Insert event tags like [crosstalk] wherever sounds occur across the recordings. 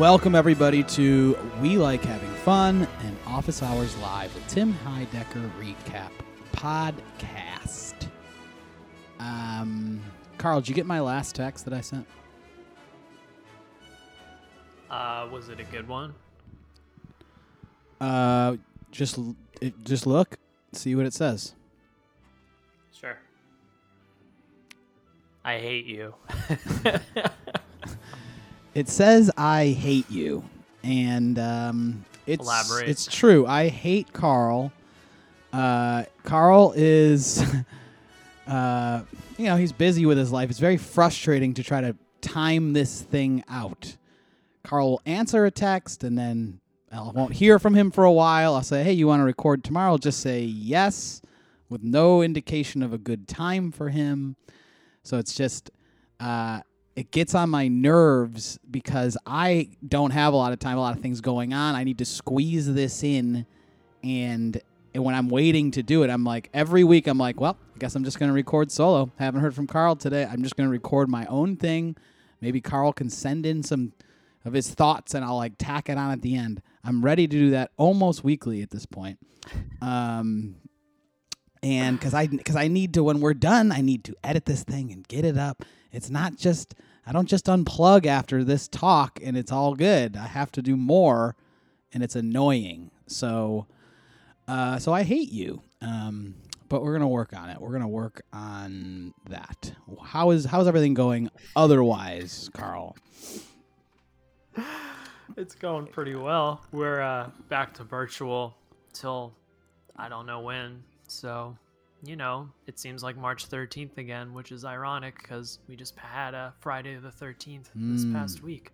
Welcome, everybody, to We Like Having Fun and Office Hours Live with Tim Heidecker Recap Podcast. Um, Carl, did you get my last text that I sent? Uh, was it a good one? Uh, just it, just look, see what it says. Sure. I hate you. [laughs] It says I hate you, and um, it's Elaborate. it's true. I hate Carl. Uh, Carl is, [laughs] uh, you know, he's busy with his life. It's very frustrating to try to time this thing out. Carl will answer a text, and then I won't hear from him for a while. I'll say, "Hey, you want to record tomorrow?" I'll just say yes, with no indication of a good time for him. So it's just. Uh, it gets on my nerves because I don't have a lot of time, a lot of things going on. I need to squeeze this in, and, and when I'm waiting to do it, I'm like every week I'm like, well, I guess I'm just gonna record solo. Haven't heard from Carl today. I'm just gonna record my own thing. Maybe Carl can send in some of his thoughts, and I'll like tack it on at the end. I'm ready to do that almost weekly at this point. Um, and because I because I need to when we're done, I need to edit this thing and get it up. It's not just I don't just unplug after this talk and it's all good. I have to do more, and it's annoying. So, uh, so I hate you. Um, but we're gonna work on it. We're gonna work on that. How is how's everything going otherwise, Carl? it's going pretty well. We're uh, back to virtual till I don't know when. So, you know, it seems like March 13th again, which is ironic because we just had a Friday the 13th this Mm. past week.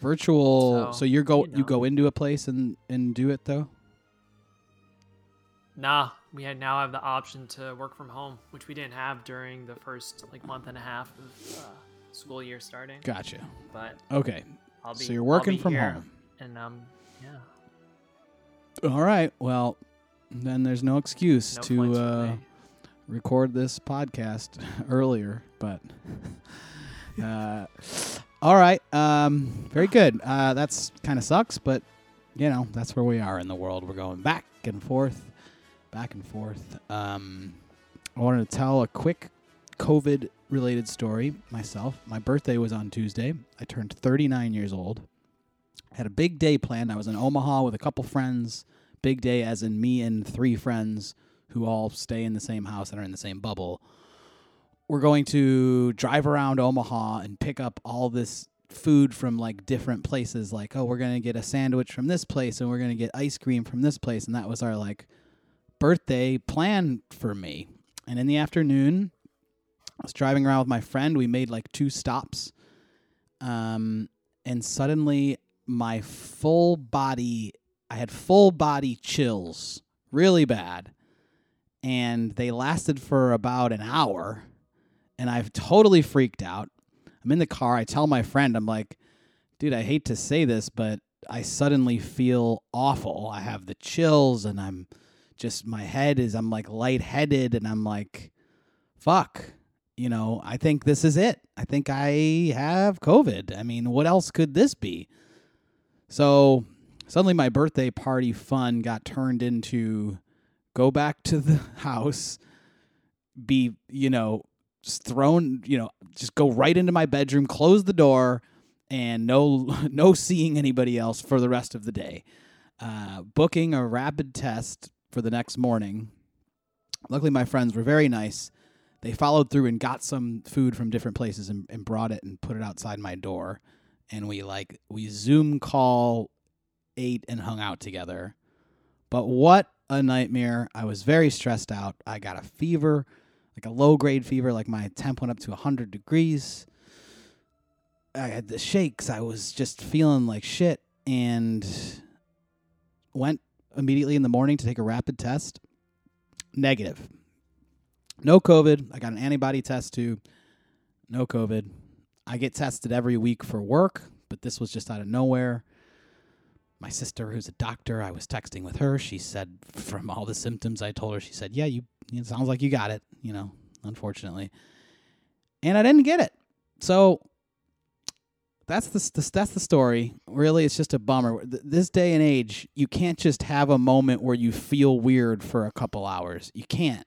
Virtual. So, So, you're go you you go into a place and and do it though. Nah, we had now have the option to work from home, which we didn't have during the first like month and a half of uh, school year starting. Gotcha. But Okay. I'll be So you're working from home. and um, yeah, All right. Well, then there's no excuse no to uh, record this podcast [laughs] earlier, but [laughs] uh, all right. Um, very good. Uh, that's kind of sucks, but you know that's where we are in the world. We're going back and forth, back and forth. Um, I wanted to tell a quick COVID related story myself. My birthday was on Tuesday. I turned 39 years old. Had a big day planned. I was in Omaha with a couple friends. Big day, as in me and three friends who all stay in the same house and are in the same bubble. We're going to drive around Omaha and pick up all this food from like different places. Like, oh, we're going to get a sandwich from this place and we're going to get ice cream from this place. And that was our like birthday plan for me. And in the afternoon, I was driving around with my friend. We made like two stops. Um, and suddenly my full body, I had full body chills really bad. And they lasted for about an hour. And I've totally freaked out. I'm in the car. I tell my friend, I'm like, dude, I hate to say this, but I suddenly feel awful. I have the chills and I'm just, my head is, I'm like lightheaded and I'm like, fuck. You know, I think this is it. I think I have COVID. I mean, what else could this be? So suddenly my birthday party fun got turned into go back to the [laughs] house, be, you know, thrown, you know, just go right into my bedroom, close the door, and no [laughs] no seeing anybody else for the rest of the day. Uh, booking a rapid test for the next morning. Luckily, my friends were very nice. They followed through and got some food from different places and, and brought it and put it outside my door. And we like we Zoom call, ate and hung out together. But what a nightmare! I was very stressed out. I got a fever, like a low grade fever. Like my temp went up to hundred degrees. I had the shakes. I was just feeling like shit, and went immediately in the morning to take a rapid test. Negative. No COVID. I got an antibody test too. No COVID. I get tested every week for work, but this was just out of nowhere. My sister, who's a doctor, I was texting with her. She said, from all the symptoms I told her, she said, "Yeah, you. It sounds like you got it." You know, unfortunately, and I didn't get it. So that's the, that's the story. Really, it's just a bummer. This day and age, you can't just have a moment where you feel weird for a couple hours. You can't.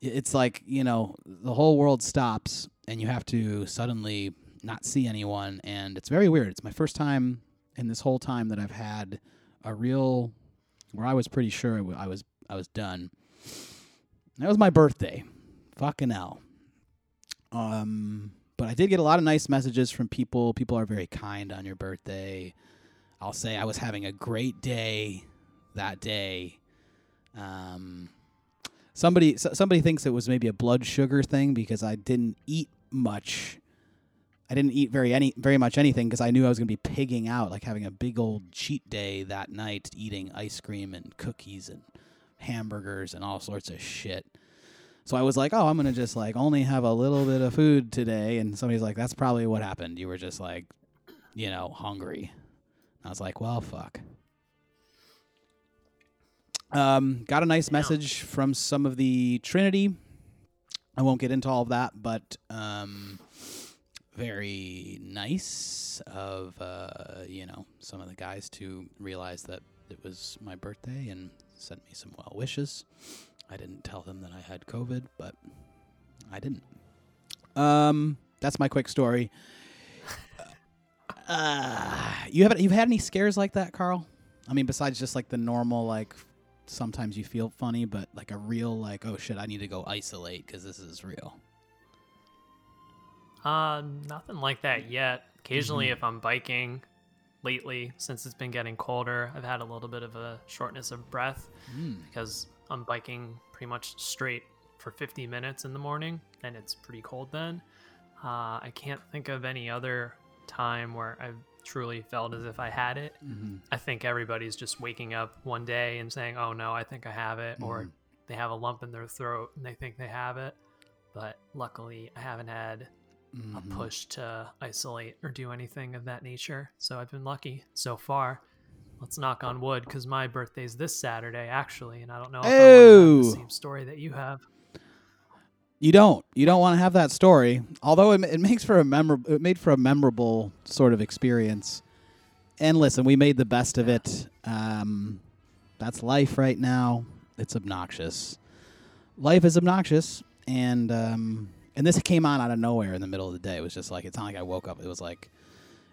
It's like you know the whole world stops, and you have to suddenly not see anyone, and it's very weird. It's my first time in this whole time that I've had a real where I was pretty sure I was I was done. That was my birthday. Fucking hell. Um, but I did get a lot of nice messages from people. People are very kind on your birthday. I'll say I was having a great day that day. Um, somebody somebody thinks it was maybe a blood sugar thing because I didn't eat much. I didn't eat very any very much anything because I knew I was going to be pigging out, like having a big old cheat day that night, eating ice cream and cookies and hamburgers and all sorts of shit. So I was like, oh, I'm gonna just like only have a little bit of food today, and somebody's like, that's probably what happened. You were just like, you know, hungry. I was like, well, fuck. Um, got a nice message from some of the Trinity. I won't get into all of that, but um, very nice of uh, you know some of the guys to realize that it was my birthday and sent me some well wishes. I didn't tell them that I had COVID, but I didn't. Um, that's my quick story. Uh, you haven't you've had any scares like that, Carl? I mean, besides just like the normal like sometimes you feel funny, but like a real like oh shit, I need to go isolate because this is real. Uh, nothing like that yet. Occasionally, Mhm. if I'm biking, lately since it's been getting colder, I've had a little bit of a shortness of breath Mm. because I'm biking pretty much straight for 50 minutes in the morning, and it's pretty cold then. Uh, I can't think of any other time where I've truly felt as if I had it. hmm I think everybody's just waking up one day and saying, "Oh no, I think I have it," or Mhm. they have a lump in their throat and they think they have it. But luckily, I haven't had a Mhm. push to isolate or do anything of that nature. So I've been lucky so far. Let's knock on wood because my birthday's this Saturday, actually, and I don't know if I have Oh. the same story that you have. You don't. You don't want to have that story. Although it, it makes for a memorable. It made for a memorable sort of experience. And listen, we made the best of it. Um, that's life right now. It's obnoxious. Life is obnoxious, and um, and this came on out of nowhere in the middle of the day. It was just like it's not like I woke up. It was like,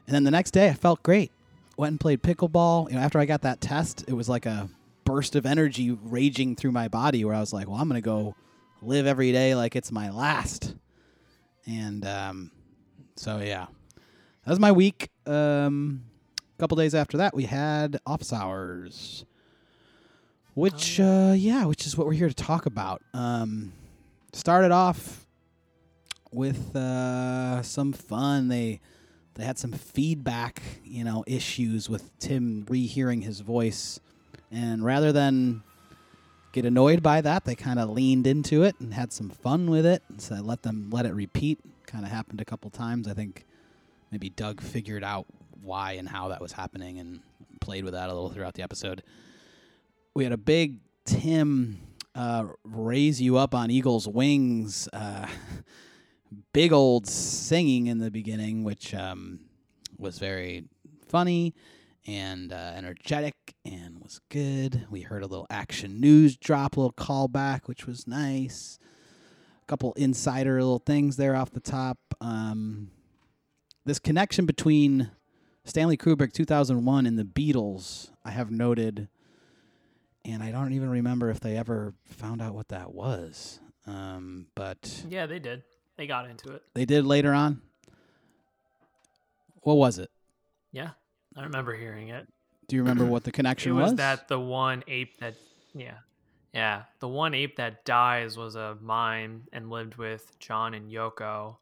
and then the next day I felt great. Went and played pickleball. You know, after I got that test, it was like a burst of energy raging through my body where I was like, well, I'm gonna go live every day like it's my last. And um, so yeah, that was my week. Um, a couple days after that, we had office hours, which uh, yeah, which is what we're here to talk about. Um, started off with uh, some fun. They they had some feedback, you know, issues with Tim rehearing his voice, and rather than get annoyed by that. They kind of leaned into it and had some fun with it. So I let them let it repeat. Kind of happened a couple times. I think maybe Doug figured out why and how that was happening and played with that a little throughout the episode. We had a big Tim uh, raise you up on Eagle's wings. Uh, [laughs] big old singing in the beginning, which um, was very funny and uh, energetic and was good. We heard a little action news drop, a little callback, which was nice. A couple insider little things there off the top. Um, this connection between Stanley Kubrick 2001 and the Beatles, I have noted, and I don't even remember if they ever found out what that was. Um, but Yeah, they did. They got into it. they did later on. What was it? Yeah, I remember hearing it. Do you remember what the It connection was that the one ape that, yeah, yeah, the one ape that dies was a mime and lived with John and Yoko,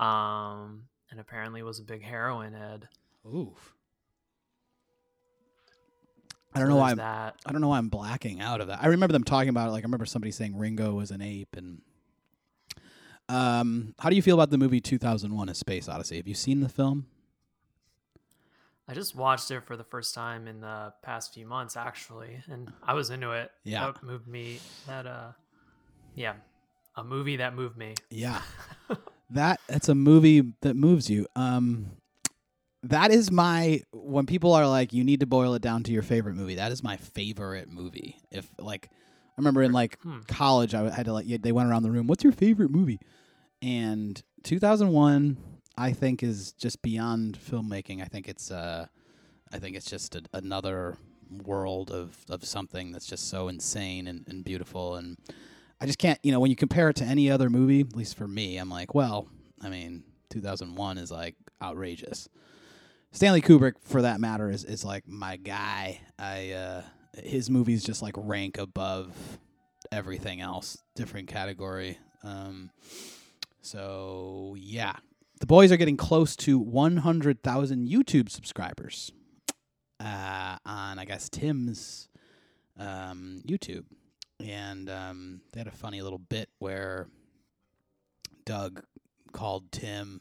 um, and apparently was a big heroin head. Oof. I don't know why I'm, that. I don't know why I'm blacking out of that. I remember them talking about it. Like I remember somebody saying Ringo was an ape. And um, how do you feel about the movie 2001: A Space Odyssey? Have you seen the film? I just watched it for the first time in the past few months, actually, and I was into it. Yeah. that moved me. That uh, yeah, a movie that moved me. Yeah, [laughs] that that's a movie that moves you. Um, that is my when people are like you need to boil it down to your favorite movie that is my favorite movie if like i remember in like Hmm. college i had to like yeah, they went around the room what's your favorite movie and 2001 i think is just beyond filmmaking i think it's uh i think it's just a, another world of of something that's just so insane and, and beautiful and i just can't you know when you compare it to any other movie at least for me i'm like well i mean 2001 is like outrageous Stanley Kubrick, for that matter, is, is like my guy. I uh, his movies just like rank above everything else, different category. Um, so yeah, the boys are getting close to 100,000 YouTube subscribers uh, on I guess Tim's um, YouTube, and um, they had a funny little bit where Doug called Tim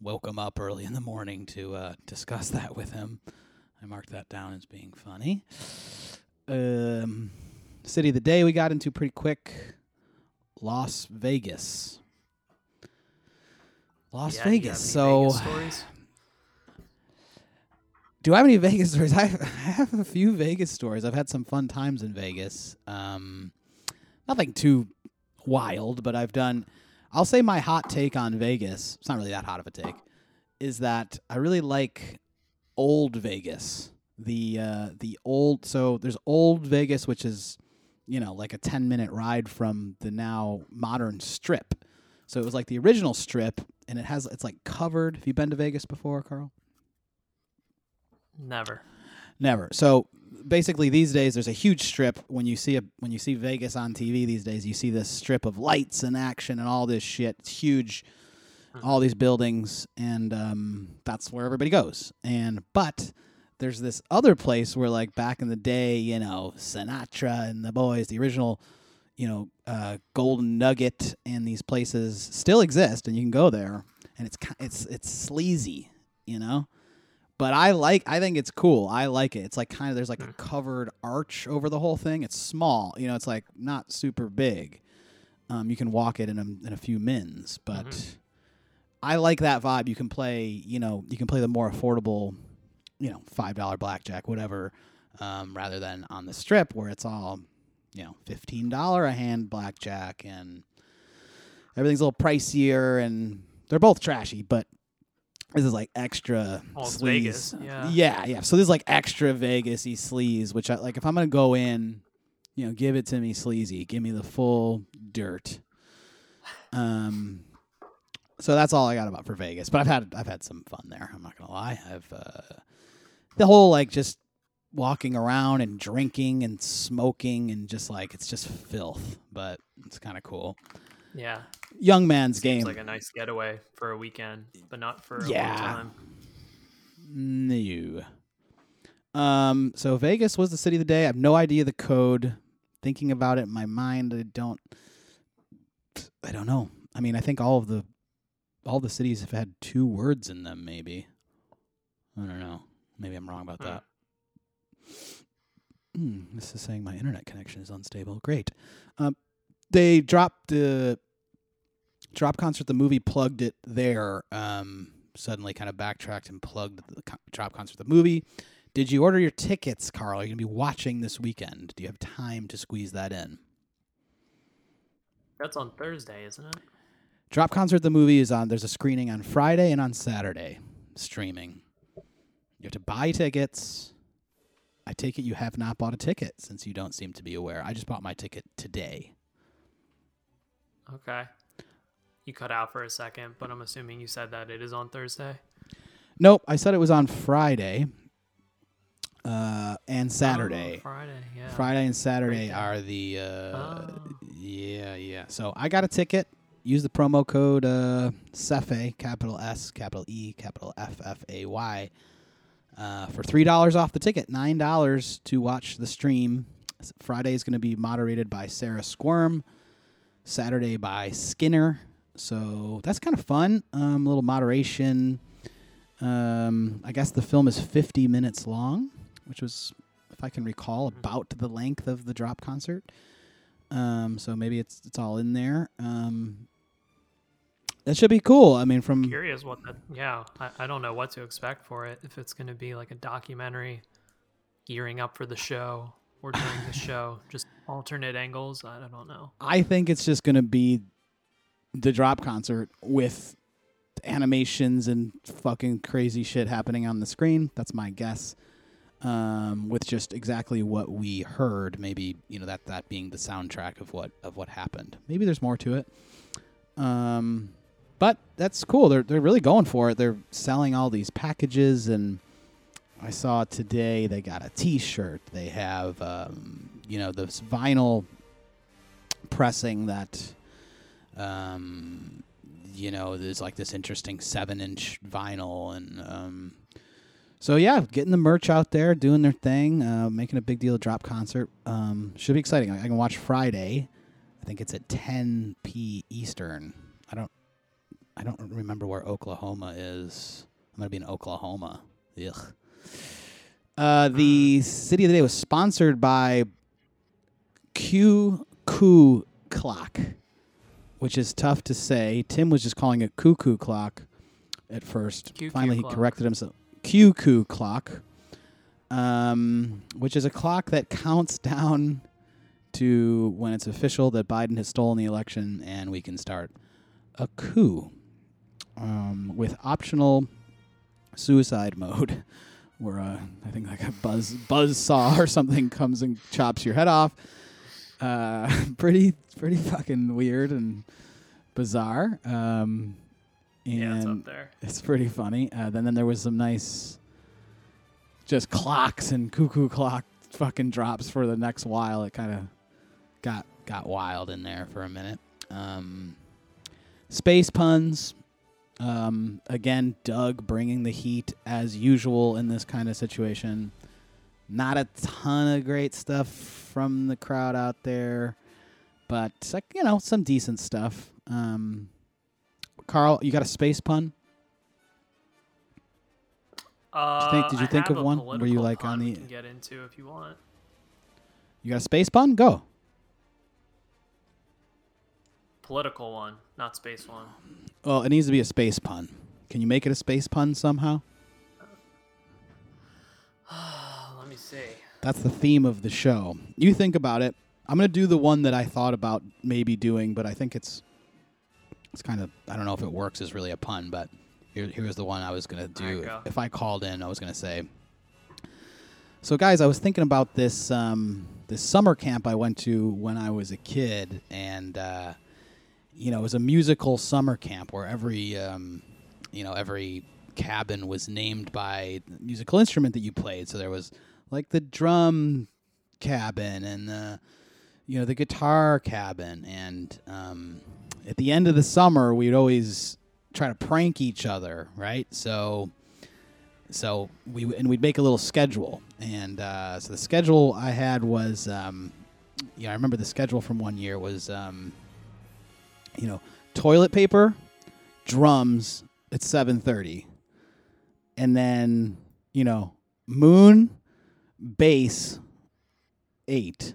woke him up early in the morning to uh, discuss [laughs] that with him. I marked that down as being funny. Um, city of the day we got into pretty quick. Las Vegas. Las Yeah, do you have Vegas. So, Vegas [sighs] do I have any Vegas stories? [laughs] I I have a few Vegas stories. I've had some fun times in Vegas. Um, nothing too wild, but I've done. I'll say my hot take on Vegas. It's not really that hot of a take. Is that I really like old Vegas. The uh, the old so there's old Vegas, which is you know like a ten minute ride from the now modern Strip. So it was like the original Strip, and it has it's like covered. Have you been to Vegas before, Carl? Never. Never. So basically, these days there's a huge strip. When you see a when you see Vegas on TV these days, you see this strip of lights and action and all this shit. It's huge, all these buildings, and um, that's where everybody goes. And but there's this other place where, like back in the day, you know, Sinatra and the boys, the original, you know, uh, Golden Nugget, and these places still exist, and you can go there, and it's it's it's sleazy, you know but I like I think it's cool. I like it. It's like kind of there's like a covered arch over the whole thing. It's small, you know. It's like not super big. Um, you can walk it in a in a few mins, but Mhm. I like that vibe. You can play, you know, you can play the more affordable, you know, five dollar blackjack, whatever, um, rather than on the strip where it's all, you know, fifteen dollar a hand blackjack and everything's a little pricier and they're both trashy, but this is like extra it's sleaze. Vegas, yeah. yeah, yeah. So this is like extra Vegas-y sleaze, which I like. If I'm gonna go in, you know, give it to me sleazy. Give me the full dirt. Um, so that's all I got about for Vegas. But I've had I've had some fun there. I'm not gonna lie. I've uh, the whole like just walking around and drinking and smoking and just like it's just filth, but it's kind of cool. Yeah. Young man's Seems game. like a nice getaway for a weekend, but not for a Yeah. long time. No. Um, so Vegas was the city of the day. I have no idea the code. Thinking about it in my mind, I don't. I don't know. I mean, I think all of the, all the cities have had two words in them. Maybe. I don't know. Maybe I'm wrong about Hmm. that. Hmm, this is saying my internet connection is unstable. Great. Um, they dropped the drop concert. The movie plugged it there. Um, suddenly kind of backtracked and plugged the co- drop concert. The movie. Did you order your tickets, Carl? Are you gonna be watching this weekend? Do you have time to squeeze that in? That's on Thursday, isn't it? Drop concert. The movie is on. There's a screening on Friday and on Saturday, streaming. You have to buy tickets. I take it you have not bought a ticket since you don't seem to be aware. I just bought my ticket today. Okay. You cut out for a second, but I'm assuming you said that it is on Thursday. Nope, I said it was on Friday uh, and Saturday. Oh, Friday, yeah. Friday and Saturday are the uh, Oh. yeah yeah. So I got a ticket. Use the promo code uh, Cefe, capital S, capital E, capital F F A Y, uh, for three dollars off the ticket. Nine dollars to watch the stream. Friday is going to be moderated by Sarah Squirm. Saturday by Skinner. So that's kind of fun. Um, a little moderation. Um, I guess the film is 50 minutes long, which was, if I can recall, about the length of the drop concert. Um, so maybe it's it's all in there. Um, that should be cool. I mean, from Curious what that. Yeah, I, I don't know what to expect for it. If it's going to be like a documentary, gearing up for the show or during the [laughs] show, just alternate angles. I don't know. I think it's just going to be the drop concert with animations and fucking crazy shit happening on the screen. That's my guess. Um, with just exactly what we heard, maybe you know that that being the soundtrack of what of what happened. Maybe there's more to it. Um, but that's cool. They're they're really going for it. They're selling all these packages, and I saw today they got a T-shirt. They have um, you know this vinyl pressing that um, you know there's like this interesting seven inch vinyl and um, so yeah getting the merch out there doing their thing uh, making a big deal drop concert um, should be exciting I, I can watch friday i think it's at 10 p eastern i don't i don't remember where oklahoma is i'm gonna be in oklahoma Ugh. Uh, the city of the day was sponsored by Q Q Clock, which is tough to say. Tim was just calling it cuckoo clock at first. QQ Finally, clock. he corrected himself. Cuckoo clock, um, which is a clock that counts down to when it's official that Biden has stolen the election and we can start a coup um, with optional suicide mode. [laughs] Where uh, I think like a buzz buzz saw or something comes and chops your head off. Uh, [laughs] pretty pretty fucking weird and bizarre. Um, and Yeah, it's up there. it's pretty funny. Uh, then then there was some nice, just clocks and cuckoo clock fucking drops for the next while. It kind of got got wild in there for a minute. Um, space puns. Um, again, Doug bringing the heat as usual in this kind of situation. Not a ton of great stuff from the crowd out there, but like you know some decent stuff. Um, Carl, you got a space pun? Uh, think- did you think of one? Were you, like, on the- can get into if you want. You got a space pun? Go. Political one, not space one. Well, it needs to be a space pun. Can you make it a space pun somehow? [sighs] Let me see. That's the theme of the show. You think about it. I'm gonna do the one that I thought about maybe doing, but I think it's it's kind of I don't know if it works as really a pun, but here, here's the one I was gonna do. go. If I called in, I was gonna say. So, guys, I was thinking about this um, this summer camp I went to when I was a kid, and uh, you know, it was a musical summer camp where every um, you know every cabin was named by the musical instrument that you played. So there was like the drum cabin and the you know the guitar cabin, and um, at the end of the summer we'd always try to prank each other, right? So so we and we'd make a little schedule, and uh, so the schedule I had was, um, you know, I remember the schedule from one year was, um, you know, toilet paper, drums at seven thirty, and then you know, moon, bass, eight.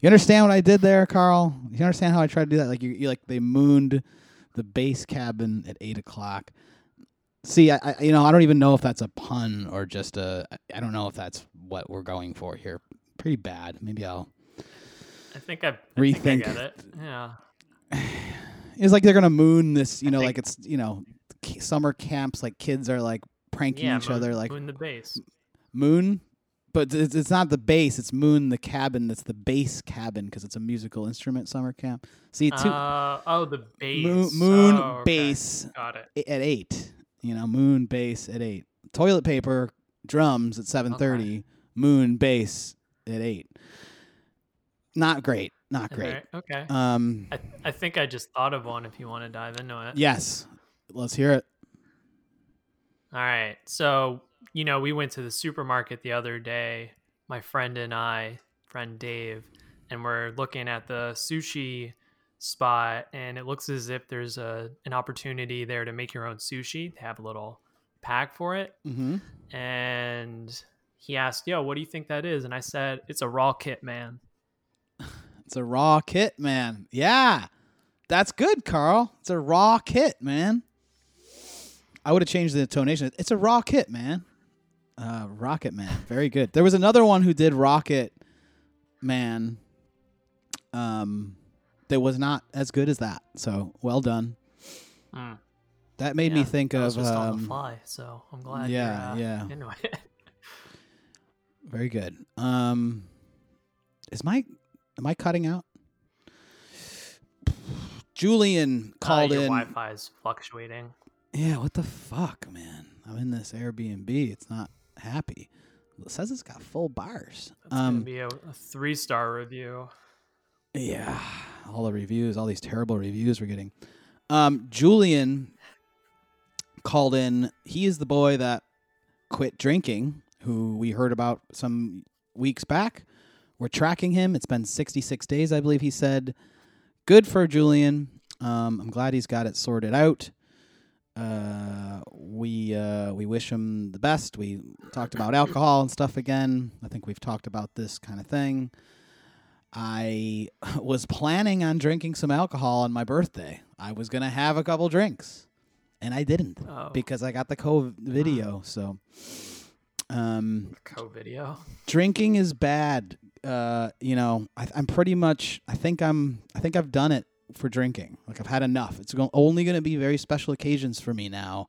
You understand what I did there, Carl? You understand how I tried to do that? Like you, you like they mooned the base cabin at eight o'clock. See, I, I, you know, I don't even know if that's a pun or just a. I don't know if that's what we're going for here. Pretty bad. Maybe I'll. I think I, I think I Rethink. it. Yeah. It's like they're gonna moon this. You know, think- like it's you know, summer camps. Like kids are like pranking Yeah. each moon, other. Like moon the base. moon, but it's, it's not the base. It's moon the cabin. That's the base cabin because it's a musical instrument summer camp. See, two Uh, oh, the base. moon, moon Oh, okay. base Got it. at eight. You know, moon base at eight. Toilet paper, drums at seven thirty. Moon base at eight. Not great. Not great. Alright, Okay. Um. I, I think I just thought of one if you want to dive into it. Yes. Let's hear it. All right. So, you know, we went to the supermarket the other day, my friend and I, friend Dave, and we're looking at the sushi spot and it looks as if there's a an opportunity there to make your own sushi. They have a little pack for it. Mm-hmm. And he asked, "Yo, what do you think that is?" And I said, "It's a raw kit, man." [laughs] It's a raw kit, man. Yeah. That's good, Carl. It's a raw kit, man. I would have changed the intonation. It's a raw kit, man. Uh, Rocket Man. Very good. There was another one who did Rocket Man. Um, that was not as good as that. So well done. Mm. That made me think that was of just on the um, fly, so I'm glad. yeah, uh, yeah. Into it. [laughs] very good. Um, is my am I cutting out? Julian Uh, called your in. Wi-Fi is fluctuating. Yeah, what the fuck, man? I'm in this Airbnb. It's not happy. It says it's got full bars. It's gonna Um, be a, a three-star review. yeah, all the reviews, all these terrible reviews we're getting. Um, Julian called in. He is the boy that quit drinking, who we heard about some weeks back. We're tracking him. It's been 66 days, I believe he said. Good for Julian. Um, I'm glad he's got it sorted out. Uh, we uh, we wish him the best. We talked about alcohol and stuff again. I think we've talked about this kind of thing. I [laughs] was planning on drinking some alcohol on my birthday. I was gonna have a couple drinks, and I didn't Oh, because I got the COVID video. So, um, co video. drinking is bad. Uh, you know, I, I'm pretty much. I think I'm. I think I've done it for drinking. Like I've had enough. It's go- only going to be very special occasions for me now.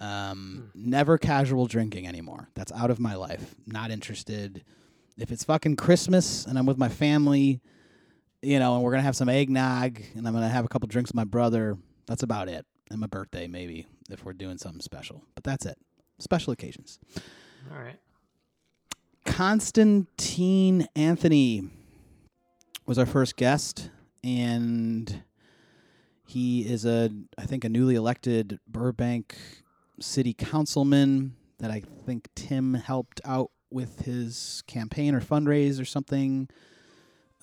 Um, never casual drinking anymore. That's out of my life. Not interested. If it's fucking Christmas and I'm with my family, you know, and we're gonna have some eggnog and I'm gonna have a couple drinks with my brother. That's about it. And my birthday, maybe if we're doing something special. But that's it. Special occasions. All right. Konstantine Anthony was our first guest, and he is a, I think, a newly elected Burbank city councilman that I think Tim helped out with his campaign or fundraise or something.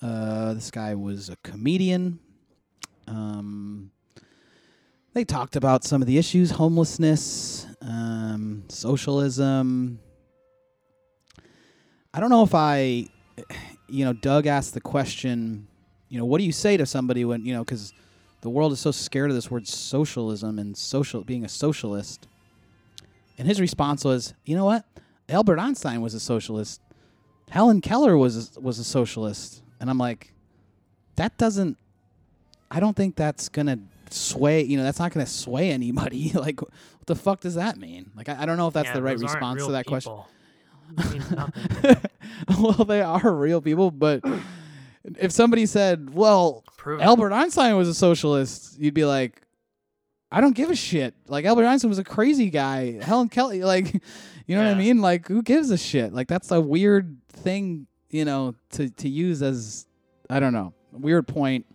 Uh, this guy was a comedian. Um, they talked about some of the issues homelessness, um, socialism. I don't know if I, you know, Doug asked the question, you know, what do you say to somebody when, you know, because the world is so scared of this word socialism and social being a socialist. And his response was, you know what? Albert Einstein was a socialist. Helen Keller was a, was a socialist. And I'm like, that doesn't. I don't think that's gonna sway. You know, that's not gonna sway anybody. [laughs] like, what the fuck does that mean? Like, I, I don't know if that's Yeah, the right response to that question. people. It means nothing. [laughs] well, they are real people, but if somebody said, "Well, Prove it. Albert Einstein was a socialist," you'd be like, "I don't give a shit." Like Albert Einstein was a crazy guy. Helen Kelly, like, [laughs] you know what I Yeah. mean? Like, who gives a shit? Like, that's a weird thing, you know, to to use as I don't know, weird point.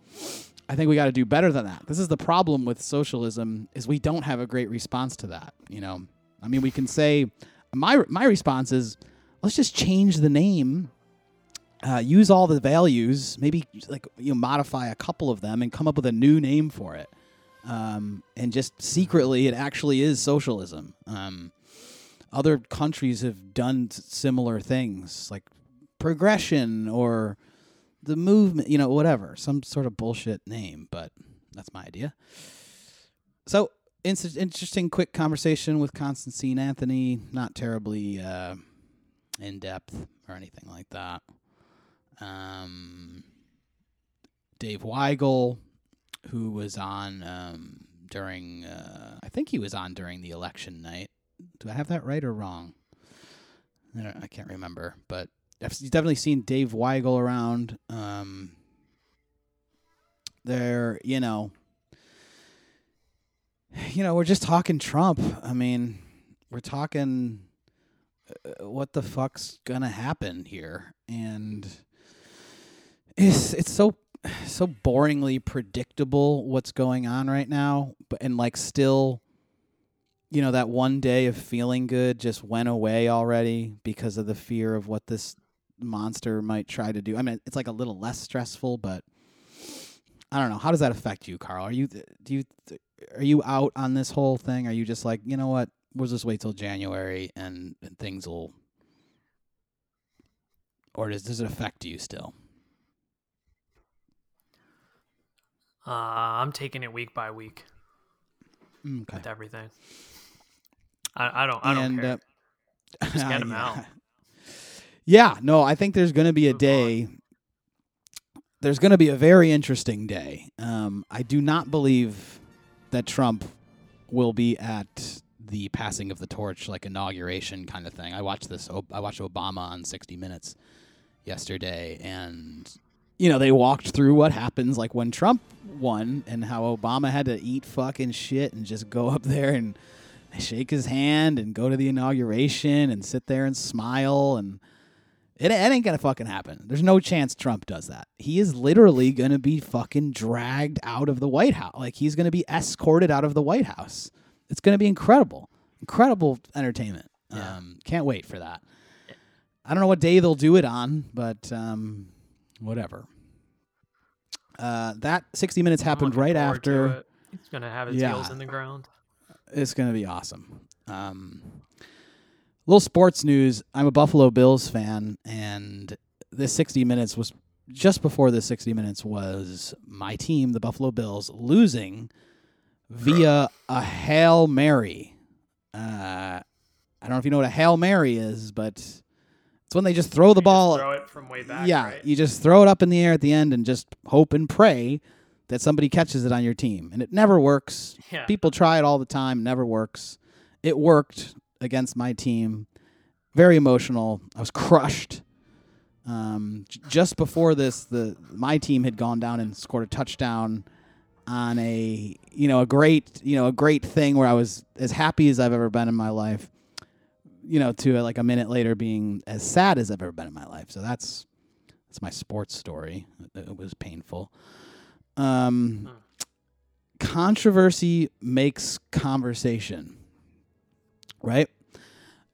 I think we got to do better than that. This is the problem with socialism is we don't have a great response to that. You know, I mean, we can say my my response is let's just change the name, uh, use all the values, maybe like you know, modify a couple of them and come up with a new name for it, um, and just secretly it actually is socialism. Um, other countries have done similar things like progression or the movement, you know, whatever, some sort of bullshit name, but that's my idea. So, interesting, quick conversation with Konstantine Anthony. Not terribly uh, in depth or anything like that. Um, Dave Weigel, who was on um, during, uh, I think he was on during the election night. Do I have that right or wrong? I, I can't remember, but I've definitely seen Dave Weigel around. Um, there, you know, [sighs] you know, we're just talking Trump. I mean, we're talking uh, what the fuck's gonna happen here, and it's it's so [sighs] so boringly predictable what's going on right now, but and like still. You know that one day of feeling good just went away already because of the fear of what this monster might try to do. I mean, it's like a little less stressful, but I don't know. How does that affect you, Carl? Are you do you are you out on this whole thing? Are you just like, you know what? We'll just wait till January and, and things will or does does it affect you still? Uh, I'm taking it week by week Mm, Okay. with everything. I, I don't. I don't care. uh, Just get 'em [laughs] yeah. out. Yeah, no, I think there's going to be a day. There's going to be a very interesting day. Um, I do not believe that Trump will be at the passing of the torch, like inauguration kind of thing. I watched this. I watched Obama on 60 Minutes yesterday, and you know they walked through what happens like when Trump won, and how Obama had to eat fucking shit and just go up there and shake his hand and go to the inauguration and sit there and smile and it, it ain't gonna fucking happen. There's no chance Trump does that. He is literally gonna be fucking dragged out of the White House. Like he's gonna be escorted out of the White House. It's gonna be incredible, incredible entertainment. Yeah. Um, can't wait for that. I don't know what day they'll do it on, but um, whatever. Uh, that 60 minutes happened right forward to after. it. He's gonna have his Yeah. heels in the ground. It's going to be awesome. Um, little sports news. I'm a Buffalo Bills fan, and this 60 minutes was just before this 60 minutes was my team, the Buffalo Bills, losing via a Hail Mary. Uh, I don't know if you know what a Hail Mary is, but it's when they just throw the You ball. throw it from way back. yeah, right? you just throw it up in the air at the end and just hope and pray that somebody catches it on your team. And it never works. yeah. People try it all the time, never works. It worked against my team. Very emotional. I was crushed. Um, j- just before this, the my team had gone down and scored a touchdown on a you know a great you know a great thing where I was as happy as I've ever been in my life. You know, to like a minute later being as sad as I've ever been in my life. So that's that's my sports story. It, it was painful. Um, controversy makes conversation, right?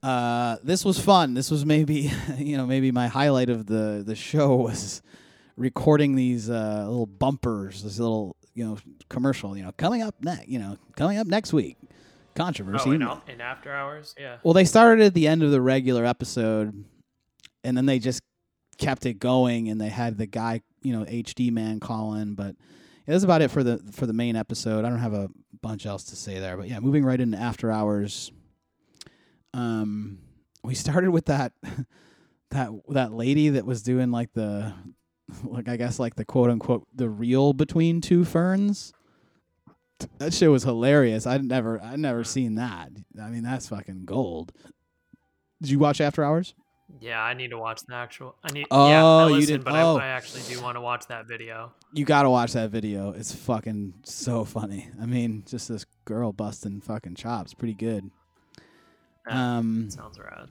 Uh, this was fun. This was maybe [laughs] you know maybe my highlight of the the show [laughs] was recording these uh, little bumpers, this little you know commercial. You know, coming up next. You know, coming up next week. Controversy. Oh, in, in after hours. Yeah. Well, they started at the end of the regular episode, and then they just kept it going, and they had the guy, you know, HD man call in. But yeah, that's about it for the for the main episode. I don't have a bunch else to say there. But yeah, moving right into after hours. Um, we started with that [laughs] that that lady that was doing like the like I guess like the quote unquote the real between two ferns. That shit was hilarious. I'd never I'd never seen that. I mean, that's fucking gold. Did you watch After Hours? Yeah, I need to watch the actual. I need. Oh, yeah, I you listened, did- but oh. I, I actually do want to watch that video. You got to watch that video. It's fucking so funny. I mean, just this girl busting fucking chops, pretty good. Yeah, Um sounds rad.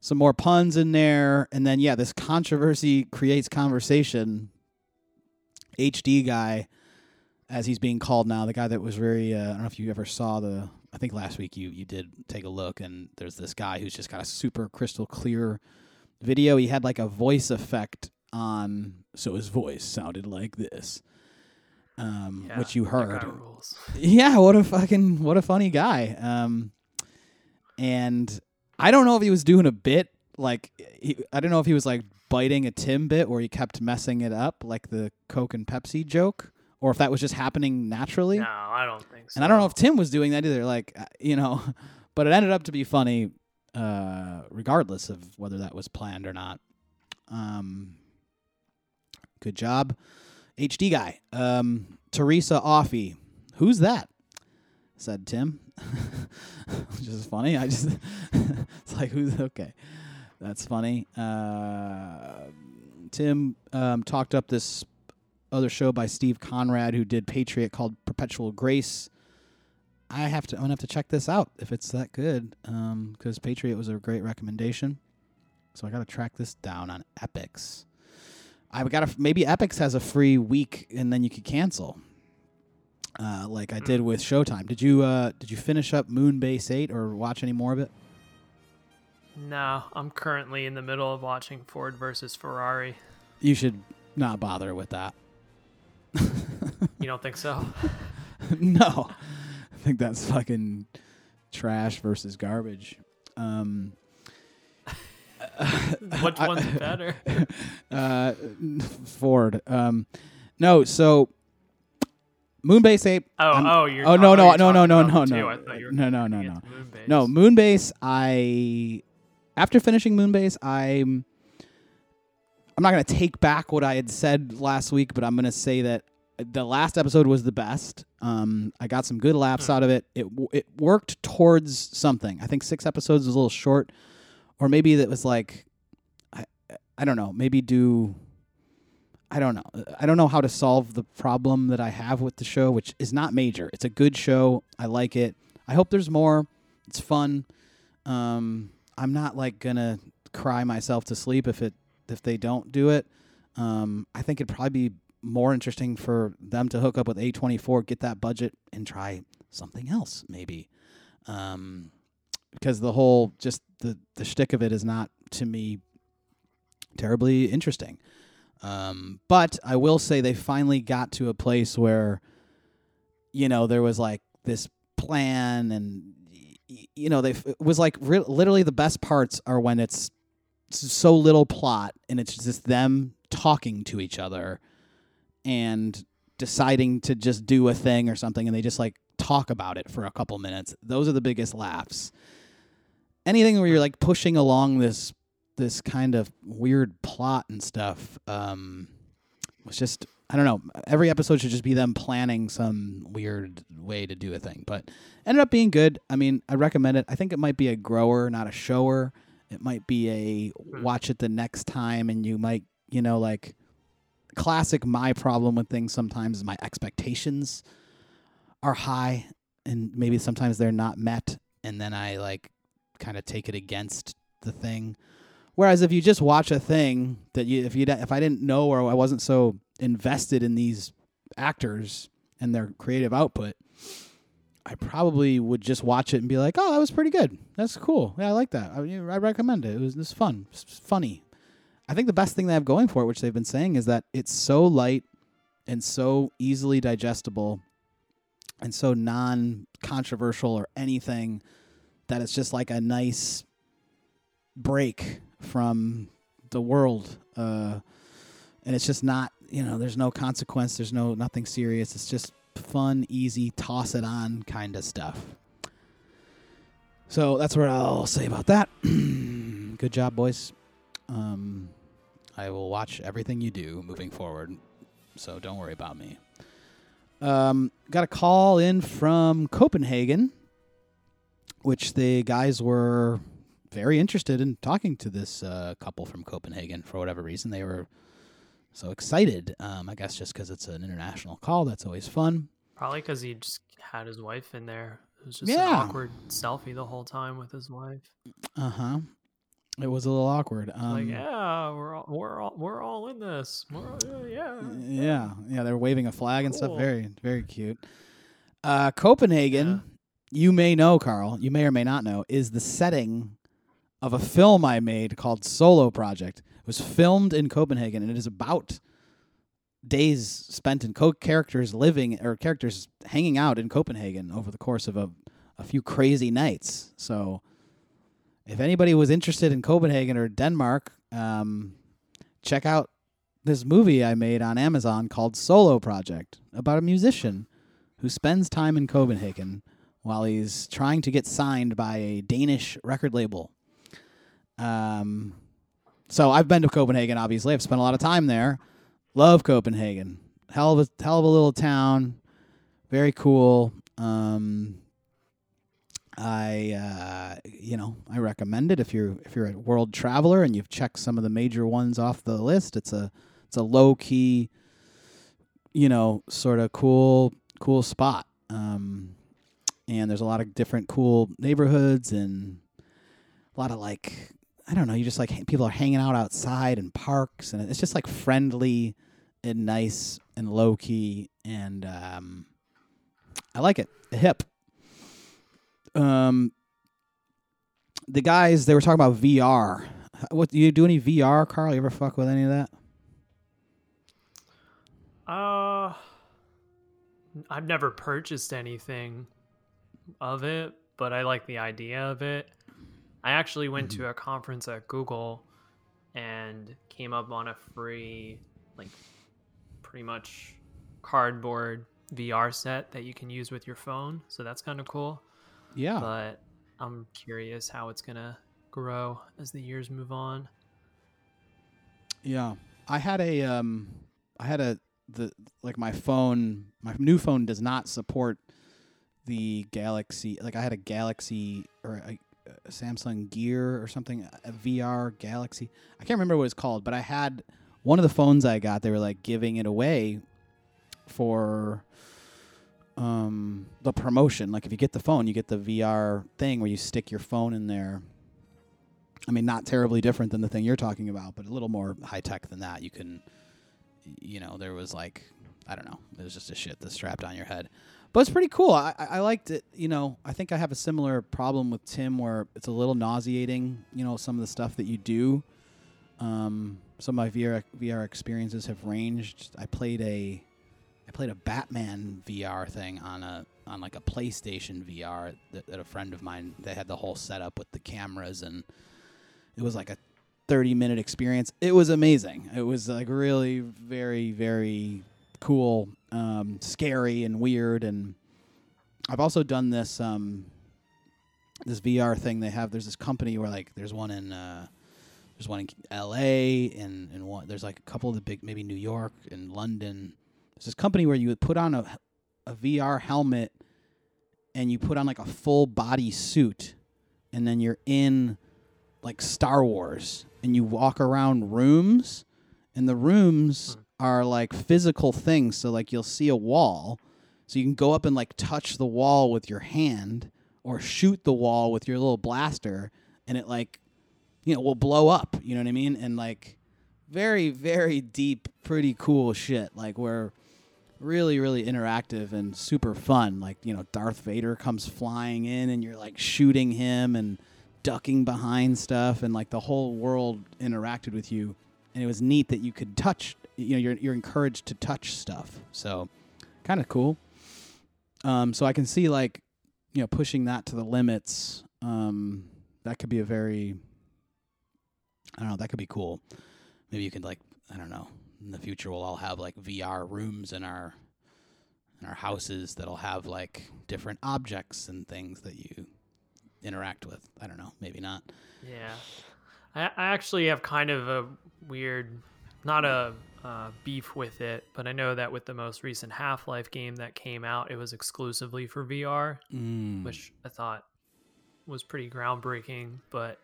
some more puns in there and then yeah, this controversy creates conversation. HD guy as he's being called now, the guy that was very uh, I don't know if you ever saw the I think last week you you did take a look and there's this guy who's just got a super crystal clear video. He had like a voice effect on so his voice sounded like this. Um Yeah, which you heard. [laughs] Yeah, what a fucking what a funny guy. Um, and I don't know if he was doing a bit like he, I don't know if he was like biting a Tim bit where he kept messing it up like the Coke and Pepsi joke, or if that was just happening naturally. No, I don't think so. And I don't know if Tim was doing that either. Like uh, you know, [laughs] but it ended up to be funny, uh, regardless of whether that was planned or not. Um, good job, HD guy. Um, Teresa Offie, who's that? Said Tim. [laughs] Which is funny. I just [laughs] it's like who's okay. That's funny. Uh, Tim um, talked up this other show by Steve Conrad who did Patriot called Perpetual Grace. I have to. I'm gonna have to check this out if it's that good. Um, because Patriot was a great recommendation. So I gotta track this down on Epix. I've got to maybe Epix has a free week and then you could cancel. Uh, like I did with Showtime. Did you uh did you finish up Moonbase Eight or watch any more of it? No, I'm currently in the middle of watching Ford versus Ferrari. You should not bother with that. You don't think so? [laughs] no, I think that's fucking trash versus garbage. Um, [laughs] Which [laughs] one's better? uh, Ford. Um, no, so Moonbase Ape. Oh, I'm- oh, you're. oh no no no no no no no I thought you were no no no no no Moonbase. I after finishing Moonbase, I'm I'm not gonna take back what I had said last week, but I'm gonna say that the last episode was the best. Um, I got some good laughs Hmm. out of it. It it worked towards something. I think six episodes was a little short, or maybe that was like I I don't know. Maybe do. I don't know. I don't know how to solve the problem that I have with the show, which is not major. It's a good show. I like it. I hope there's more. It's fun. Um, I'm not like gonna cry myself to sleep if it if they don't do it. Um, I think it'd probably be more interesting for them to hook up with A24, get that budget, and try something else maybe. Um, because the whole just the the shtick of it is not to me terribly interesting. Um, but I will say they finally got to a place where, you know, there was like this plan, and you know, they it was like re- literally the best parts are when it's so little plot and it's just them talking to each other and deciding to just do a thing or something, and they just like talk about it for a couple minutes. Those are the biggest laughs. Anything where you're like pushing along this this kind of weird plot and stuff um was just I don't know. Every episode should just be them planning some weird way to do a thing, but ended up being good. I mean, I recommend it. I think it might be a grower, not a shower. It might be a watch it the next time, and you might, you know, like classic. My problem with things sometimes is my expectations are high, and maybe sometimes they're not met, and then I like kind of take it against the thing. Whereas if you just watch a thing that you if you if I didn't know or I wasn't so invested in these actors and their creative output, I probably would just watch it and be like, "Oh, that was pretty good. That's cool. Yeah, I like that. I, I recommend it. It was this fun, it's funny." I think the best thing they have going for it, which they've been saying, is that it's so light and so easily digestible and so non-controversial or anything that it's just like a nice break from the world uh, and it's just not you know there's no consequence there's no nothing serious. It's just fun easy toss it on kind of stuff. So that's what i'll say about that. [clears throat] Good job boys. Um, i will watch everything you do moving forward so don't worry about me. Um, got a call in from copenhagen which the guys were very interested in talking to this uh, couple from Copenhagen for whatever reason. They were so excited. Um, I guess just because it's an international call, that's always fun. Probably because he just had his wife in there. It was just Yeah. an awkward selfie the whole time with his wife. Uh huh. It was a little awkward. Um, like, yeah, we're all, we're all, we're all in this. All, yeah, yeah. yeah, yeah. They're waving a flag and stuff. Very, very cute. Uh, Copenhagen, you may know, Carl. You may or may not know, is the setting of a film I made called Solo Project. It was filmed in Copenhagen, and it is about days spent in co characters living or characters hanging out in Copenhagen over the course of a, a few crazy nights. So, if anybody was interested in Copenhagen or Denmark, um, check out this movie I made on Amazon called Solo Project about a musician who spends time in Copenhagen while he's trying to get signed by a Danish record label. Um, so I've been to Copenhagen. Obviously, I've spent a lot of time there. Love Copenhagen. Hell of a hell of a little town. Very cool. Um, I uh, you know I recommend it if you're if you're a world traveler and you've checked some of the major ones off the list. It's a it's a low key, you know, sort of cool cool spot. Um, and there's a lot of different cool neighborhoods and a lot of like I don't know. You just like people are hanging out outside and parks, and it's just like friendly and nice and low key, and um, I like it. Hip. Um, the guys they were talking about VR. What do you do any VR, Carl? You ever fuck with any of that? Uh, I've never purchased anything of it, but I like the idea of it. I actually went to a conference at Google and came up on a free, like, pretty much cardboard VR set that you can use with your phone, so that's kind of cool. Yeah. But I'm curious how it's gonna grow as the years move on. Yeah, I had a um, I had a the like my phone, my new phone does not support the Galaxy. Like I had a Galaxy or a Samsung Gear or something, a VR Galaxy. I can't remember what it's called, but I had one of the phones I got. They were like giving it away for um the promotion. Like if you get the phone, you get the VR thing where you stick your phone in there I mean, not terribly different than the thing you're talking about, but a little more high tech than that. You can, you know, there was like, I don't know, it was just a shit that's strapped on your head. But it's pretty cool. I, I liked it. You know, I think I have a similar problem with Tim where it's a little nauseating, you know, some of the stuff that you do. Um, some of my VR, VR experiences have ranged. I played a, I played a Batman VR thing on a on like a PlayStation VR that, that a friend of mine they had the whole setup with the cameras and it was like a 30 minute experience. It was amazing. It was like really very very cool, um, scary and weird. And I've also done this um, this VR thing they have. There's this company where like there's one in uh, there's one in L.A. and and one there's like a couple of the big maybe New York and London. There's this company where you would put on a a VR helmet and you put on like a full body suit and then you're in like Star Wars and you walk around rooms and the rooms are like physical things. So like you'll see a wall. So you can go up and like touch the wall with your hand or shoot the wall with your little blaster and it like you know will blow up. You know what i mean? And like very very deep pretty cool shit. Like where really really interactive and super fun. Like you know darth vader comes flying in and you're like shooting him and ducking behind stuff and like the whole world interacted with you. And it was neat that you could touch you know you're, you're encouraged to touch stuff. So kind of cool. Um, so i can see like you know pushing that to the limits. Um, that could be a very i don't know that could be cool. Maybe you could like i don't know in the future we'll all have like vr rooms in our in our houses that'll have like different objects and things that you interact with. I don't know, maybe not. Yeah, I, I actually have kind of a weird, not a uh, beef with it, but I know that with the most recent Half Life game that came out, it was exclusively for VR, Mm. which I thought was pretty groundbreaking. But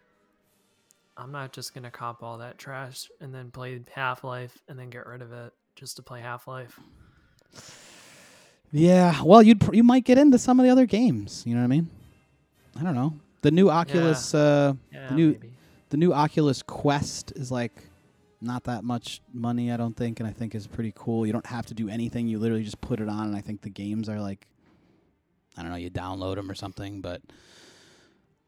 I'm not just gonna cop all that trash and then play Half Life and then get rid of it just to play Half Life. Yeah, well, you'd pr- you might get into some of the other games. You know what I mean? I don't know. The new Oculus, uh, Yeah, the new maybe. the new Oculus Quest is like not that much money, I don't think, and I think is pretty cool. You don't have to do anything; you literally just put it on, and I think the games are like, I don't know, you download them or something. But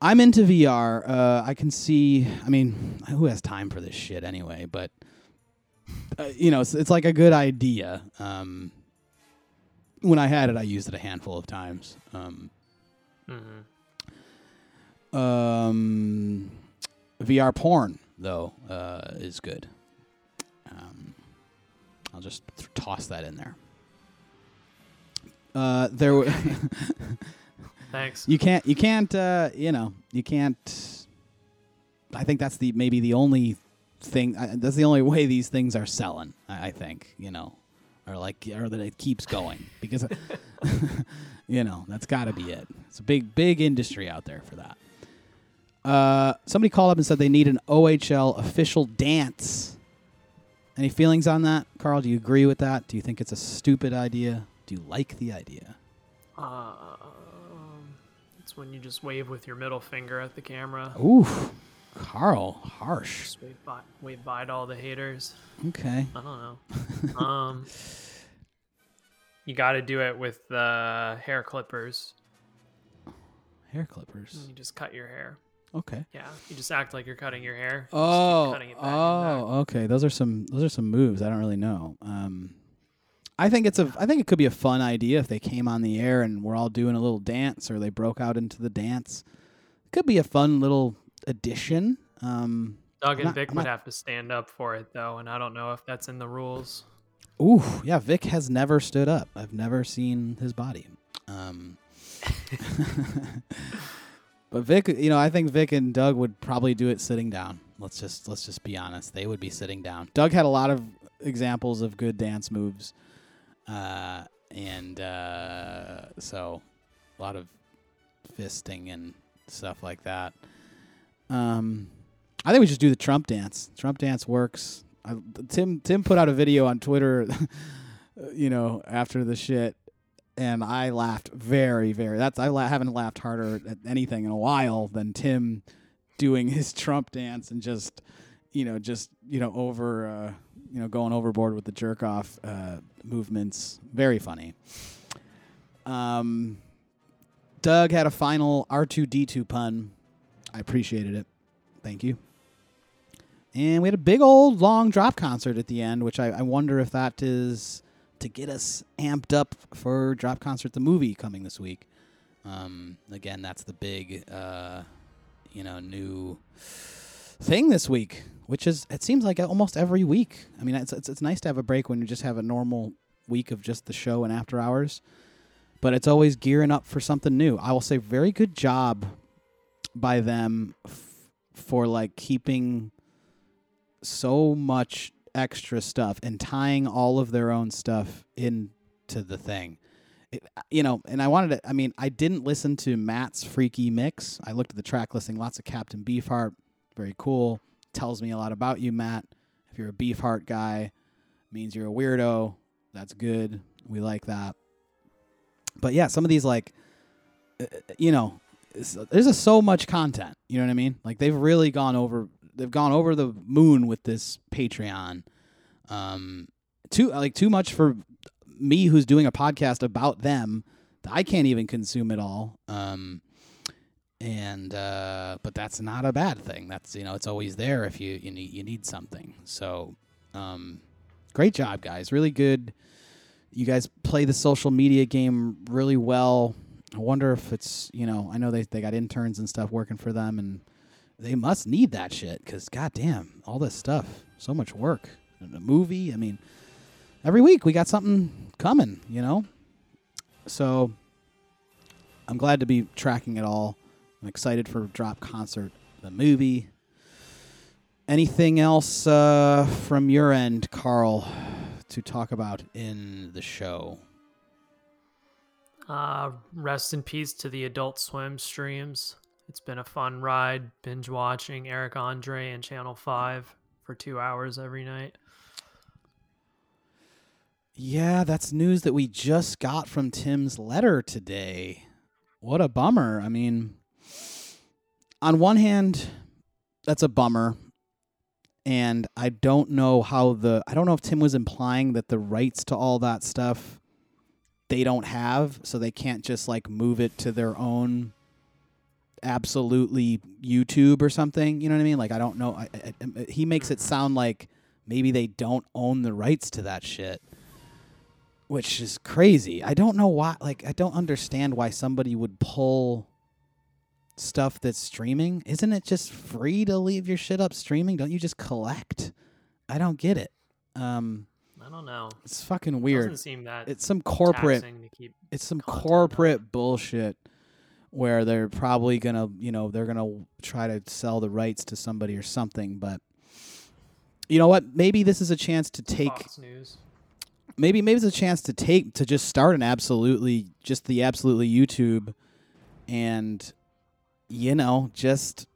I'm into VR. Uh, I can see. I mean, who has time for this shit anyway? But uh, you know, it's, it's like a good idea. Um, when I had it, I used it a handful of times. Um, Mhm. um, VR porn though uh, is good. I'll just th- toss that in there. Uh, there, w- [laughs] Thanks. you can't, you can't, uh, you know, you can't. I think that's the maybe the only thing. Uh, that's the only way these things are selling. I, I think you know, or like, or that it keeps going because, [laughs] you know, that's got to be it. It's a big, big industry out there for that. Uh, somebody called up and said they need an OHL official dance. Any feelings on that, Carl? Do you agree with that? Do you think it's a stupid idea? Do you like the idea? Um, it's when you just wave with your middle finger at the camera. Oof, Carl, harsh. Just wave by, wave by to all the haters. Okay. I don't know. um, [laughs] you got to do it with the hair clippers. Hair clippers. You just cut your hair. Okay. Yeah, you just act like you're cutting your hair. Oh, cutting it back and oh, okay. Those are some those are some moves. I don't really know. Um, I think it's a I think it could be a fun idea if they came on the air and we're all doing a little dance or they broke out into the dance. Could be a fun little addition. Um, Doug and not- Vic I'm would not- have to stand up for it though, and I don't know if that's in the rules. Ooh, yeah. Vic has never stood up. I've never seen his body. Um, [laughs] [laughs] but Vic, you know, I think Vic and Doug would probably do it sitting down. Let's just let's just be honest. They would be sitting down. Doug had a lot of examples of good dance moves, uh, and uh, so a lot of fisting and stuff like that. Um, I think we just do the Trump dance. Trump dance works. I, Tim Tim put out a video on Twitter, [laughs] you know, after the shit, and I laughed very very. That's I la- haven't laughed harder at anything in a while than Tim doing his [laughs] Trump dance and just, you know, just you know over, uh, you know, going overboard with the jerk off uh, movements. Very funny. Um, Doug had a final R two D two pun. I appreciated it. Thank you. And we had a big old long drop concert at the end, which I, I wonder if that is to get us amped up for Drop Concert the movie coming this week. Um, again, that's the big, uh, you know, new thing this week, which is it seems like almost every week. I mean, it's it's, it's nice to have a break when you just have a normal week of just the show and after hours, but it's always gearing up for something new. I will say, very good job by them f- for like keeping so much extra stuff and tying all of their own stuff into the thing. It, you know, and I wanted to. I mean, I didn't listen to Matt's freaky mix. I looked at the track listing. Lots of Captain Beefheart. Very cool. Tells me a lot about you, Matt. If you're a Beefheart guy, means you're a weirdo. That's good. We like that. But yeah, some of these like, uh, you know, there's just so much content. You know what I mean? Like they've really gone over. They've gone over the moon with this Patreon. Um, too like too much for me, who's doing a podcast about them. I can't even consume it all. Um, and uh, but that's not a bad thing. That's you know it's always there if you you need you need something. So, um, great job, guys. Really good. You guys play the social media game really well. I wonder if it's you know I know they they got interns and stuff working for them and they must need that shit because goddamn all this stuff so much work. And a movie I mean every week we got something coming you know? So I'm glad to be tracking it all. I'm excited for Drop Concert the movie. Anything else uh, from your end Carl to talk about in the show? Uh, rest in peace to the Adult Swim streams. It's been a fun ride, binge watching Eric Andre and Channel 5 for two hours every night. Yeah, that's news that we just got from Tim's letter today. What a bummer. I mean, on one hand, that's a bummer. And I don't know how the I don't know if Tim was implying that the rights to all that stuff they don't have, so they can't just like move it to their own absolutely YouTube or something. You know what I mean? Like I don't know. I, I, I, he makes it sound like maybe they don't own the rights to that shit which is crazy. I don't know why. Like, I don't understand why somebody would pull stuff that's streaming. Isn't it just free to leave your shit up streaming? Don't you just collect? I don't get it. Um, I don't know. it's fucking weird. Doesn't seem that It's some corporate. It's some up. corporate bullshit where they're probably gonna, you know, they're gonna try to sell the rights to somebody or something. But you know what? Maybe this is a chance to take Fox News. maybe maybe it's a chance to take to just start an absolutely just the absolutely YouTube and you know just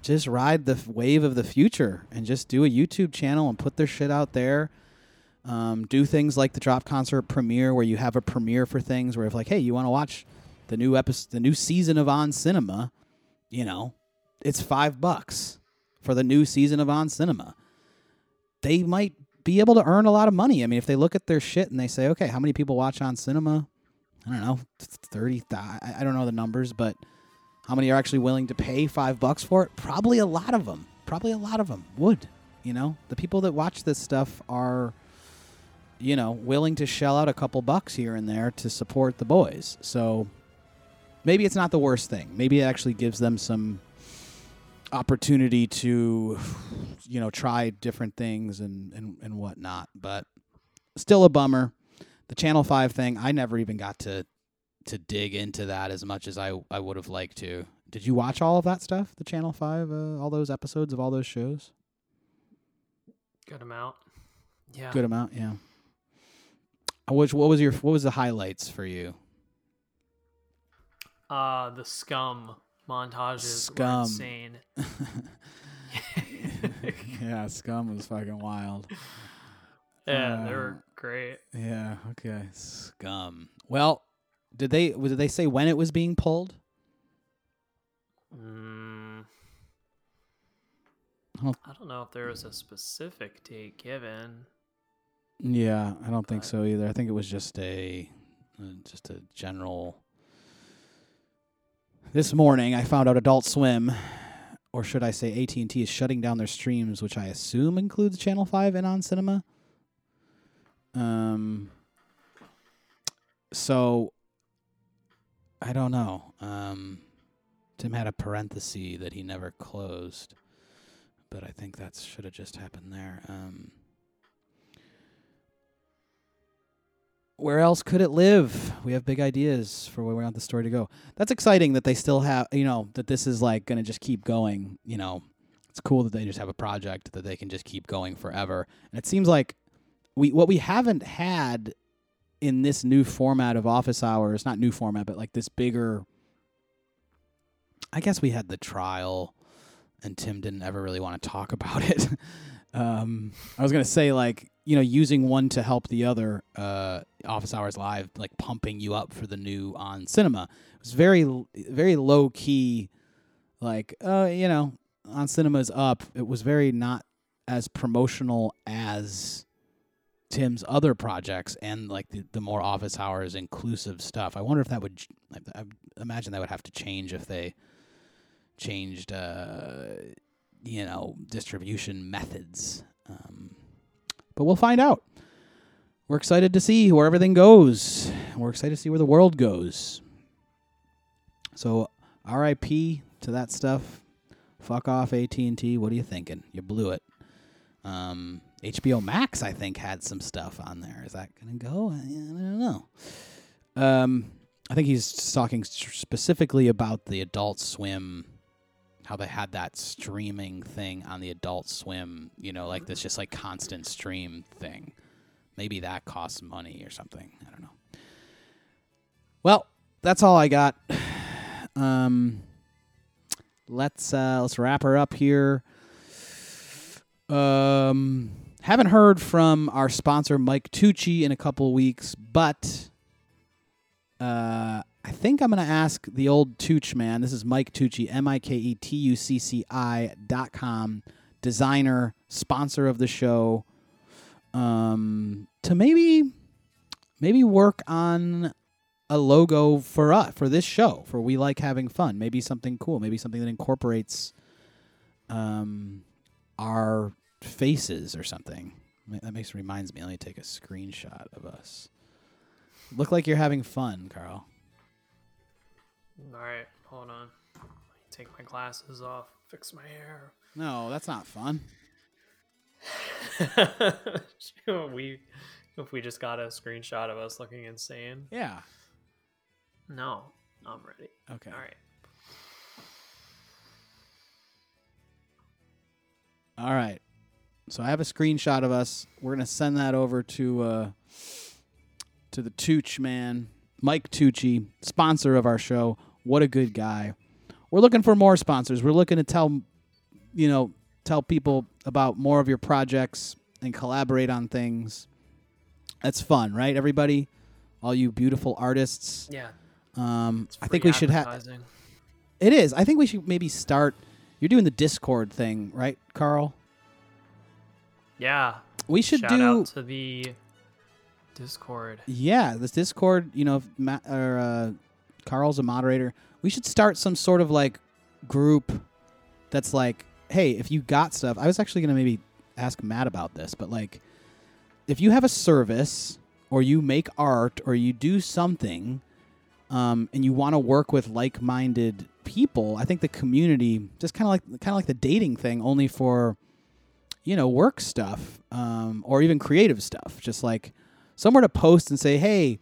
just ride the wave of the future and just do a YouTube channel and put their shit out there. Um, do things like the drop concert premiere where you have a premiere for things where if like hey you want to watch the new episode the new season of on cinema you know it's five bucks for the new season of on cinema they might be able to earn a lot of money. I mean, if they look at their shit and they say, okay, how many people watch on cinema? I don't know, 30, I I don't know the numbers, but how many are actually willing to pay five bucks for it? Probably a lot of them. Probably a lot of them would. You know, the people that watch this stuff are, you know, willing to shell out a couple bucks here and there to support the boys. So maybe it's not the worst thing. Maybe it actually gives them some opportunity to you know try different things and and, and whatnot but still a bummer. The Channel Five thing, I never even got to to dig into that as much as I I would have liked to. Did you watch all of that stuff? The Channel Five, uh, all those episodes of all those shows. Good amount. Yeah. Good amount, yeah. Uh, Which what was your what was the highlights for you? Uh, the scum montages Scum. were insane. [laughs] [laughs] yeah, Scum was fucking wild. Yeah, they Uh, were great. Yeah, okay. Scum. Well, did they did they say when it was being pulled? Mm, I don't- I don't know if there was a specific date given. Yeah, I don't think so either. I think it was just a uh, just a general This morning I found out Adult Swim or should I say AT&T is shutting down their streams which I assume includes Channel 5 and on cinema. Um so I don't know. Um Tim had a parenthesis that he never closed. But I think that should have just happened there. Um where else could it live? We have big ideas for where we want the story to go. That's exciting that they still have, you know, that this is like going to just keep going. You know, it's cool that they just have a project that they can just keep going forever. And it seems like we what we haven't had in this new format of office hours, not new format, but like this bigger. I guess we had the trial, and Tim didn't ever really want to talk about it. [laughs] um, I was gonna say like you know using one to help the other. Uh, Office Hours Live, like pumping you up for the new on cinema. It was very very low key, like uh you know on cinema's up. It was very not as promotional as Tim's other projects and like the, the more office hours inclusive stuff. I wonder if that would I imagine that would have to change if they changed uh you know distribution methods. Um, but we'll find out. We're excited to see where everything goes. We're excited to see where the world goes. So, R.I.P. to that stuff. Fuck off, AT and T. What are you thinking? You blew it. Um, HBO Max, I think, had some stuff on there. Is that gonna go? I, I don't know. Um, I think he's talking specifically about the Adult Swim, how they had that streaming thing on the Adult Swim. You know, like this just like constant stream thing. Maybe that costs money or something. I don't know. Well, that's all I got. [sighs] Um, let's uh, let's wrap her up here. Um, haven't heard from our sponsor Mike Tucci in a couple weeks, but uh, I think I'm gonna ask the old Tucci man. This is Mike Tucci, M I K E T U C C I dot com, designer, sponsor of the show. Um, to maybe maybe work on a logo for us for this show for we like having fun maybe something cool maybe something that incorporates um our faces or something that makes reminds me let me take a screenshot of us look like you're having fun carl All right, hold on. Take my glasses off. Fix my hair. no that's not fun [laughs] we, if we just got a screenshot of us looking insane. yeah No, I'm ready. okay All right. all right so i have a screenshot of us we're gonna send that over to uh to the Tooch man, Mike Tucci, sponsor of our show. What a good guy. We're looking for more sponsors. We're looking to tell, you know, tell people about more of your projects and collaborate on things. That's fun, right? Everybody, all you beautiful artists. Yeah. Um, I think we should have. It is. I think we should maybe start. You're doing the Discord thing, right, Carl? Yeah. We should Shout do. out to the Discord. Yeah, this Discord, you know, Ma- or uh, Carl's a moderator. We should start some sort of like group that's like, hey, if you got stuff, I was actually gonna maybe ask Matt about this, but like, if you have a service or you make art or you do something, um, and you want to work with like-minded people, I think the community just kind of like kind of like the dating thing, only for you know work stuff um, or even creative stuff, just like somewhere to post and say, "Hey,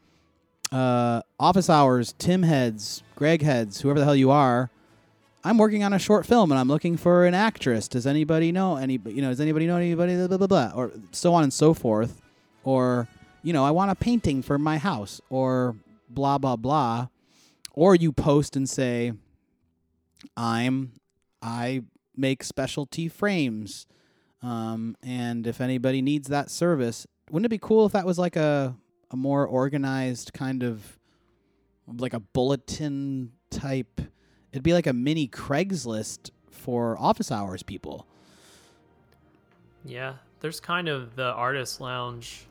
uh, office hours, Tim heads, Greg heads, whoever the hell you are, I'm working on a short film and I'm looking for an actress. Does anybody know any? You know, does anybody know anybody? Blah blah blah, or so on and so forth. Or you know, I want a painting for my house, or blah blah blah. Or you post and say, I'm I make specialty frames. Um, and if anybody needs that service, wouldn't it be cool if that was like a a more organized kind of like a bulletin type? It'd be like a mini Craigslist for office hours people. Yeah, there's kind of the artist lounge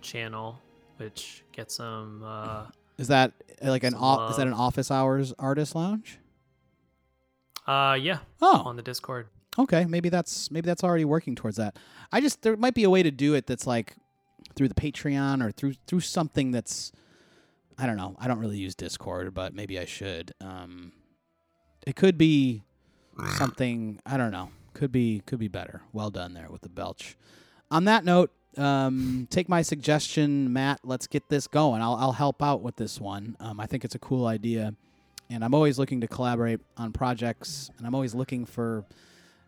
channel, which gets some. Uh, Is that uh, like an o- is that an office hours artist lounge? uh, yeah, Oh, on the Discord. okay. Maybe that's maybe that's already working towards that. I just there might be a way to do it that's like through the Patreon or through through something that's I don't know. I don't really use Discord, but maybe I should. Um, it could be something I don't know. Could be could be better. Well done there with the belch. On that note, um, take my suggestion, Matt. Let's get this going. I'll I'll help out with this one. Um, I think it's a cool idea, and I'm always looking to collaborate on projects, and I'm always looking for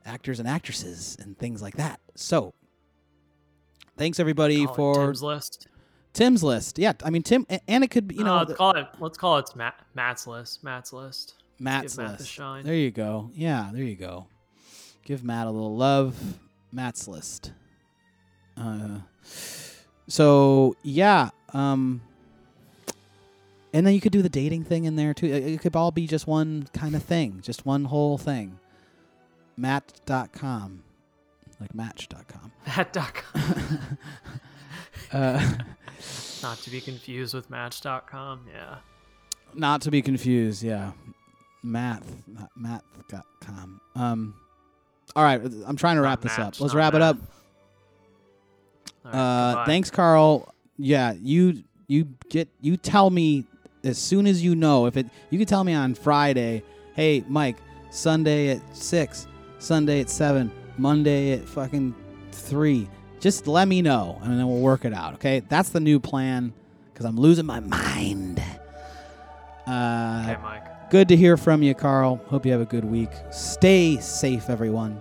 actors and actresses and things like that. So, thanks everybody Call for Tim's list. Tim's list. Yeah, I mean Tim, and it could be you know Uh, let's call it. Let's call it Matt, Matt's list. Matt's list. Matt's Give Matt list. shine. There you go. Yeah, there you go. Give Matt a little love. Matt's list. Uh, so yeah, um, and then you could do the dating thing in there too. It, it could all be just one kind of thing, just one whole thing. Matt.com, like Match.com. Matt.com. [laughs] uh, [laughs] Not to be confused with Match.com. Yeah. not to be confused. Yeah, Math, not Math.com. Um, all right, I'm trying to Not wrap this match, up. Let's wrap it up. math. Right, Uh, thanks, Carl. Yeah, you you get you tell me as soon as you know if it. You can tell me on Friday. Hey, Mike, Sunday at six, Sunday at seven, Monday at fucking three. Just let me know, and then we'll work it out. Okay, that's the new plan. Because I'm losing my mind. Uh, Okay, Mike. Good to hear from you, Carl. Hope you have a good week. Stay safe, everyone.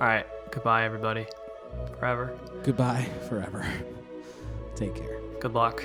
All right. Goodbye, everybody. Forever. Goodbye forever. [laughs] Take care. Good luck.